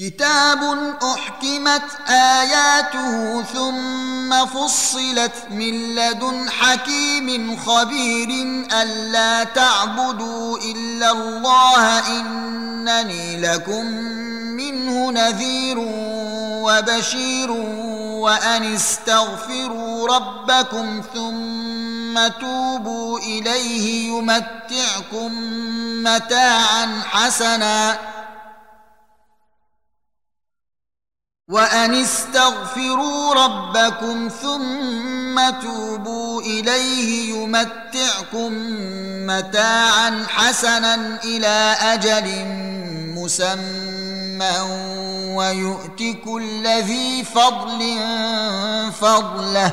كتاب أحكمت آياته ثم فصلت من لدن حكيم خبير ألا تعبدوا إلا الله إنني لكم منه نذير وبشير وأن استغفروا ربكم ثم توبوا إليه يمتعكم متاعا حسنا وان استغفروا ربكم ثم توبوا اليه يمتعكم متاعا حسنا إلى أجل مسمى ويؤت كل ذي فضل فضله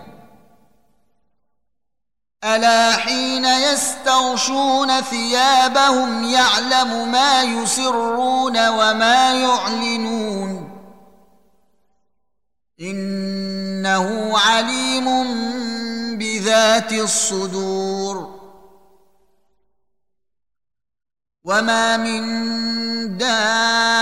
ألا حين يستغشون ثيابهم يعلم ما يسرون وما يعلنون إنه عليم بذات الصدور وما من دابة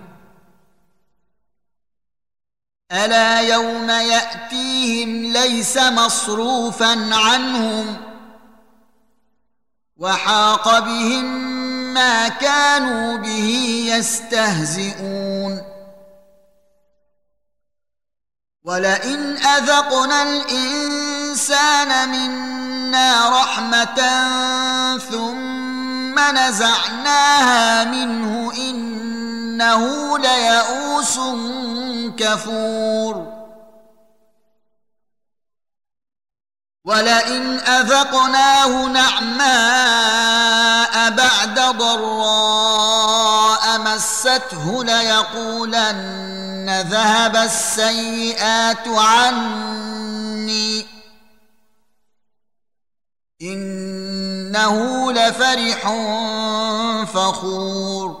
ألا يوم يأتيهم ليس مصروفا عنهم وحاق بهم ما كانوا به يستهزئون ولئن أذقنا الإنسان منا رحمة ثم نزعناها منه إنه ليئوس كفور. ولئن أذقناه نعماء بعد ضراء مسته ليقولن ذهب السيئات عني. إنه لفرح فخور.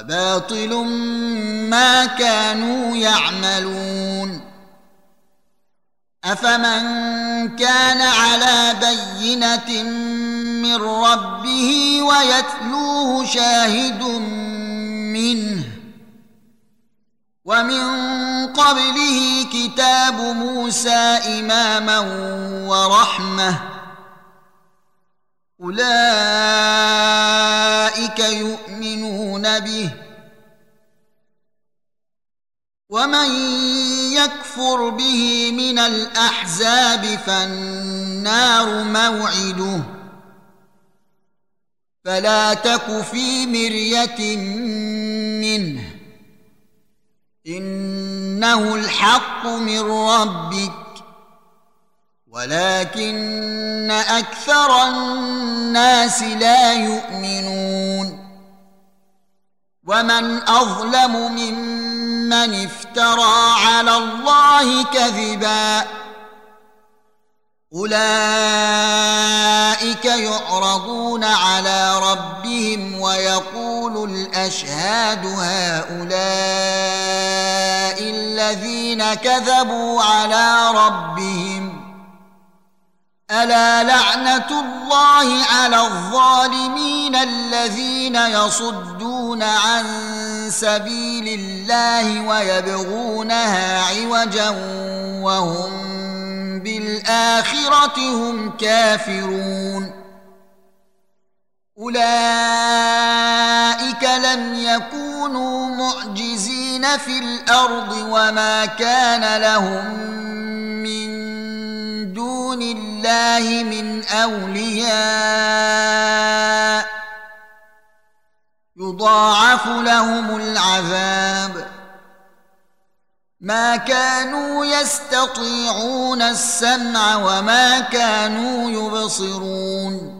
وباطل ما كانوا يعملون. أفمن كان على بينة من ربه ويتلوه شاهد منه ومن قبله كتاب موسى إماما ورحمة أولئك يؤمنون به. ومن يكفر به من الأحزاب فالنار موعده. فلا تك في مرية منه. إنه الحق من ربك. ولكن أكثر الناس لا يؤمنون. ومن أظلم ممن افترى على الله كذبا. أولئك يعرضون على ربهم ويقول الأشهاد هؤلاء الذين كذبوا على ربهم. ألا لعنة الله على الظالمين الذين يصدون عن سبيل الله ويبغونها عوجا وهم بالآخرة هم كافرون. أولئك لم يكونوا معجزين في الأرض وما كان لهم من دون الله من أولياء يضاعف لهم العذاب. ما كانوا يستطيعون السمع وما كانوا يبصرون.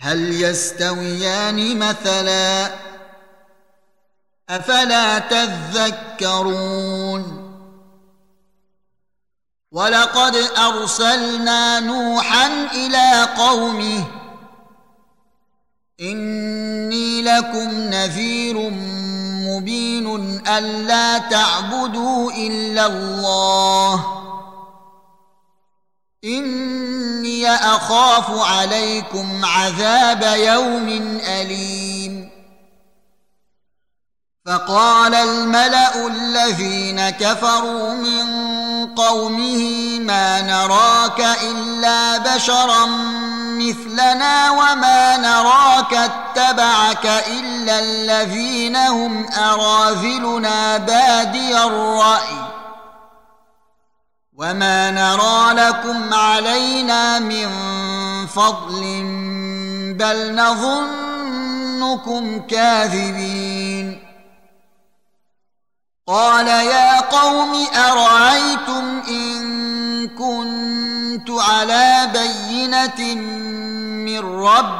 هل يستويان مثلا؟ أفلا تذكرون؟ ولقد أرسلنا نوحا إلى قومه. إني لكم نذير مبين ألا تعبدوا إلا الله. إني أخاف عليكم عذاب يوم أليم. فقال الملأ الذين كفروا من قومه ما نراك إلا بشرا مثلنا وما نراك اتبعك إلا الذين هم أراذلنا بادي الرأي. وما نرى لكم علينا من فضل بل نظنكم كاذبين قال يا قوم ارايتم ان كنت على بينه من ربي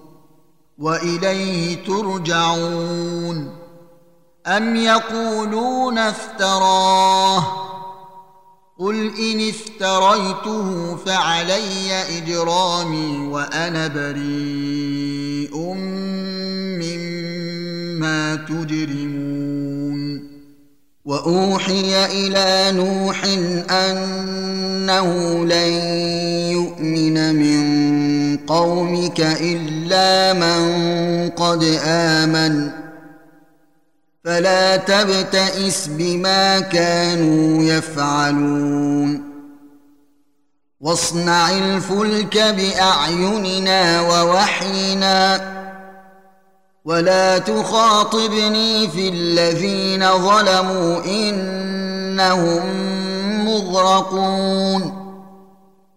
وإليه ترجعون أم يقولون افتراه قل إن افتريته فعلي إجرامي وأنا بريء مما تجرمون وأوحي إلى نوح أنه لن يؤمن من قومك إلا من قد آمن. فلا تبتئس بما كانوا يفعلون. واصنع الفلك بأعيننا ووحينا. ولا تخاطبني في الذين ظلموا إنهم مغرقون.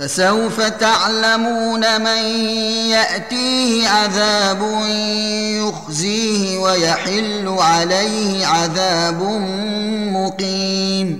فسوف تعلمون من يأتيه عذاب يخزيه ويحل عليه عذاب مقيم.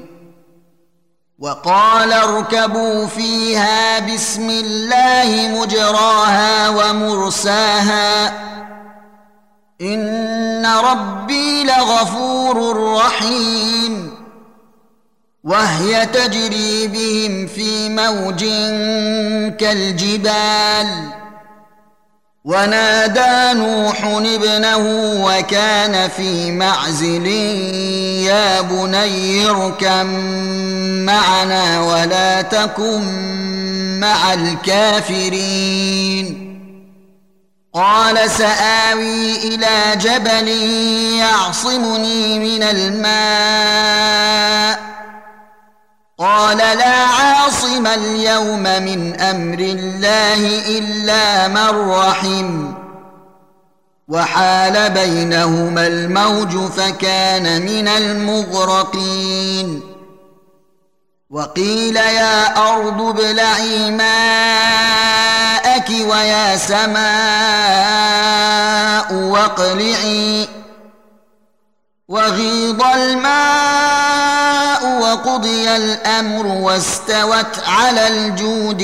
وقال اركبوا فيها بسم الله مجراها ومرساها. إن ربي لغفور رحيم. وهي تجري بهم في موج كالجبال. ونادى نوح ابنه وكان في معزل يا بني اركم معنا ولا تكن مع الكافرين. قال سآوي إلى جبل يعصمني من الماء. قال لا عاصم اليوم من أمر الله إلا من رحم. وحال بينهما الموج فكان من المغرقين. وقيل يا أرض ابلعي ماءك ويا سماء واقلعي. وغيض الماء وقضي الأمر واستوت على الجود.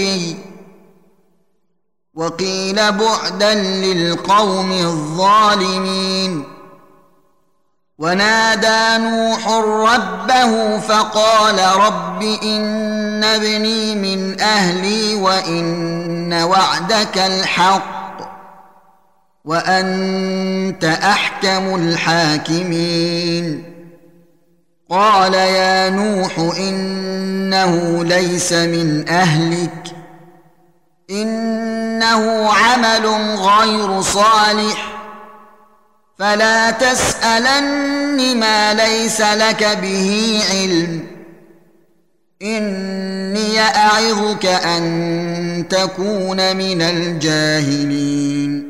وقيل بعدا للقوم الظالمين. ونادى نوح ربه فقال رب إن ابني من أهلي وإن وعدك الحق وأنت أحكم الحاكمين. قال يا نوح إنه ليس من أهلك إنه عمل غير صالح فلا تسألن ما ليس لك به علم إني أعظك أن تكون من الجاهلين.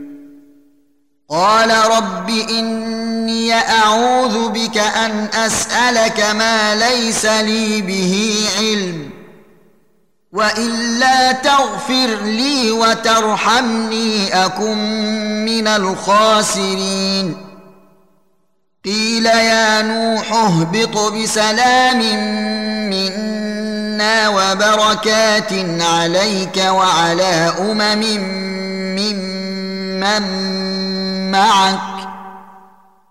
قال رب إني أعوذ بك أن أسألك ما ليس لي به علم وإلا تغفر لي وترحمني أكن من الخاسرين قيل يا نوح اهبط بسلام منا وبركات عليك وعلى أمم ممن معك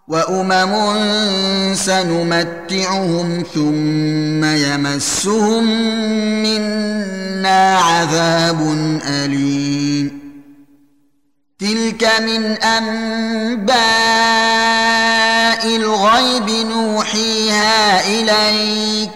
وأمم سنمتعهم ثم يمسهم منا عذاب أليم. تلك من أنباء الغيب نوحيها إليك.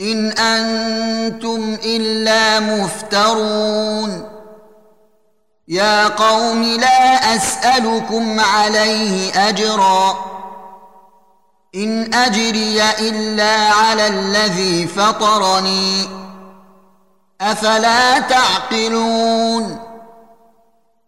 إن أنتم إلا مفترون. يا قوم لا أسألكم عليه أجرا. إن أجري إلا على الذي فطرني. أفلا تعقلون؟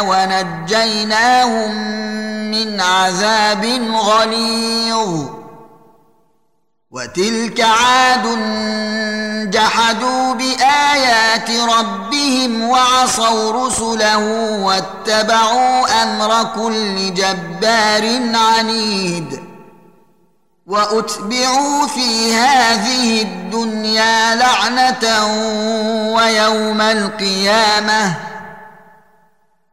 ونجيناهم من عذاب غليظ وتلك عاد جحدوا بايات ربهم وعصوا رسله واتبعوا أمر كل جبار عنيد واتبعوا في هذه الدنيا لعنه ويوم القيامه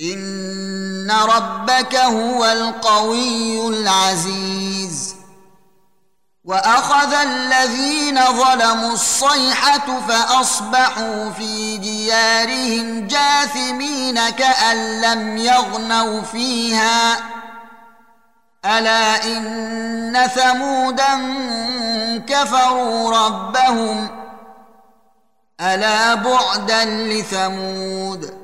ان ربك هو القوي العزيز واخذ الذين ظلموا الصيحه فاصبحوا في ديارهم جاثمين كان لم يغنوا فيها الا ان ثمودا كفروا ربهم الا بعدا لثمود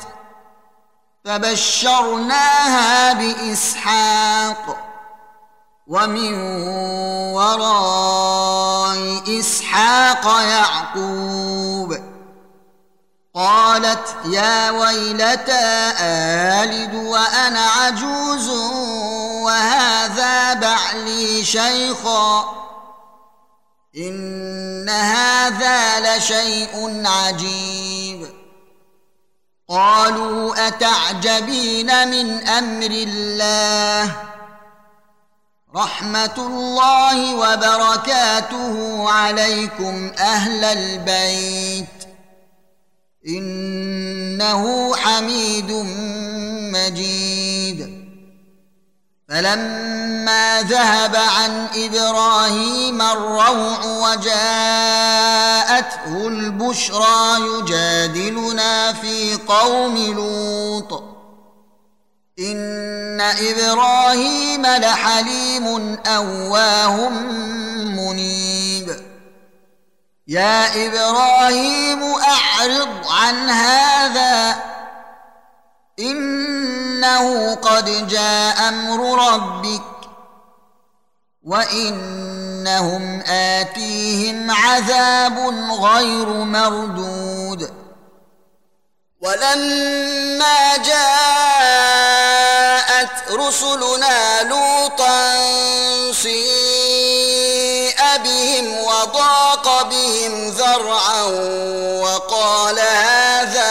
فبشرناها بإسحاق ومن وراء إسحاق يعقوب قالت يا ويلتى آلد وأنا عجوز وهذا بعلي شيخا إن هذا لشيء عجيب قالوا أتعجبين من أمر الله؟ رحمة الله وبركاته عليكم أهل البيت. إنه حميد مجيد. فلما ذهب عن إبراهيم الروع وجاءته البشرى يجادلنا في قوم لوط. إن إبراهيم لحليم أواه منيب. يا إبراهيم أعرض عن هذا. إنه قد جاء أمر ربك. وانهم آتيهم عذاب غير مردود. ولما جاءت رسلنا لوطا سيء بهم وضاق بهم ذرعا وقال هذا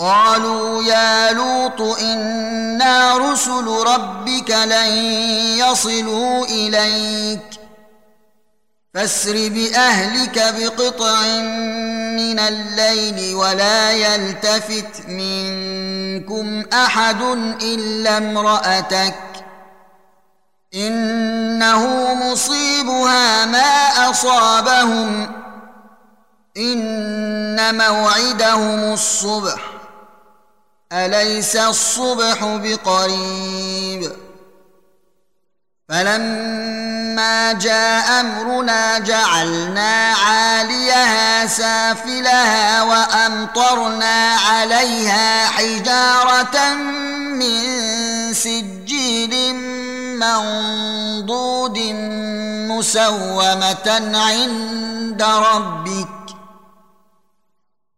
قالوا يا لوط إنا رسل ربك لن يصلوا إليك فاسر بأهلك بقطع من الليل ولا يلتفت منكم أحد إلا امرأتك إنه مصيبها ما أصابهم إن موعدهم الصبح أليس الصبح بقريب؟ فلما جاء أمرنا جعلنا عاليها سافلها وأمطرنا عليها حجارة من سجيل منضود مسومة عند ربك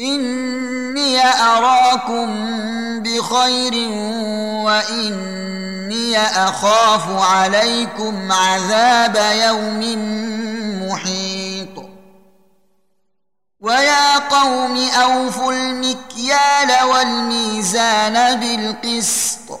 إني أراكم بخير وإني أخاف عليكم عذاب يوم محيط. ويا قوم أوفوا المكيال والميزان بالقسط.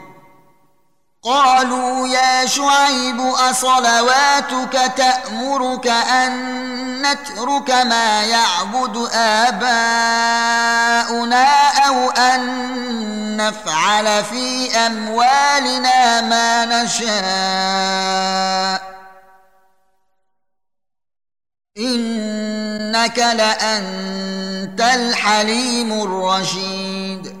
قالوا يا شعيب أصلواتك تأمرك أن نترك ما يعبد آباؤنا أو أن نفعل في أموالنا ما نشاء؟ إنك لأنت الحليم الرشيد.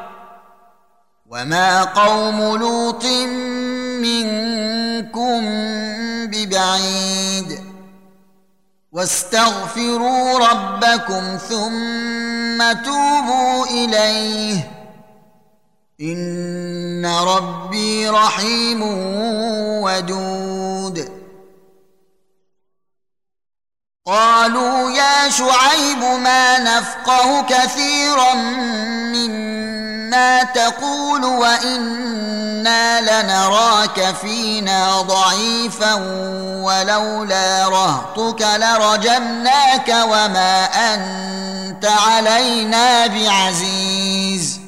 وما قوم لوط منكم ببعيد واستغفروا ربكم ثم توبوا اليه ان ربي رحيم ودود قالوا يا شعيب ما نفقه كثيرا مما ما تقول وإنا لنراك فينا ضعيفا ولولا رهطك لرجمناك وما أنت علينا بعزيز.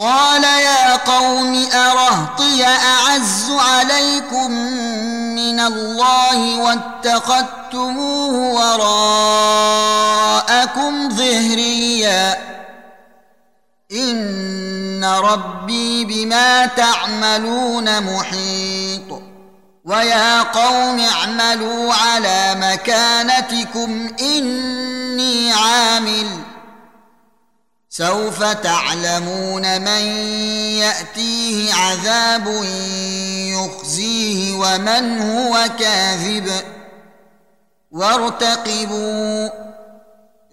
قال يا قوم أرهطي أعز عليكم من الله واتخذتموه وراءكم ظهريا. ان ربي بما تعملون محيط ويا قوم اعملوا على مكانتكم اني عامل سوف تعلمون من ياتيه عذاب يخزيه ومن هو كاذب وارتقبوا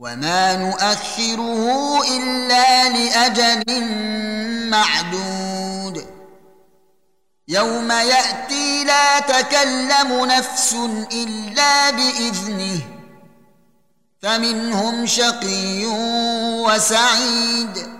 وما نؤخره الا لاجل معدود يوم ياتي لا تكلم نفس الا باذنه فمنهم شقي وسعيد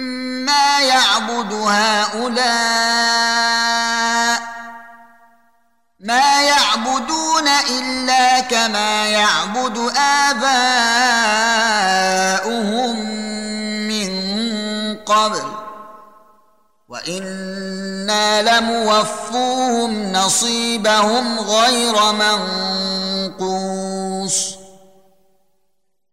يعبد هؤلاء ما يعبدون إلا كما يعبد آباؤهم من قبل. وإنا لموفوهم نصيبهم غير منقوص.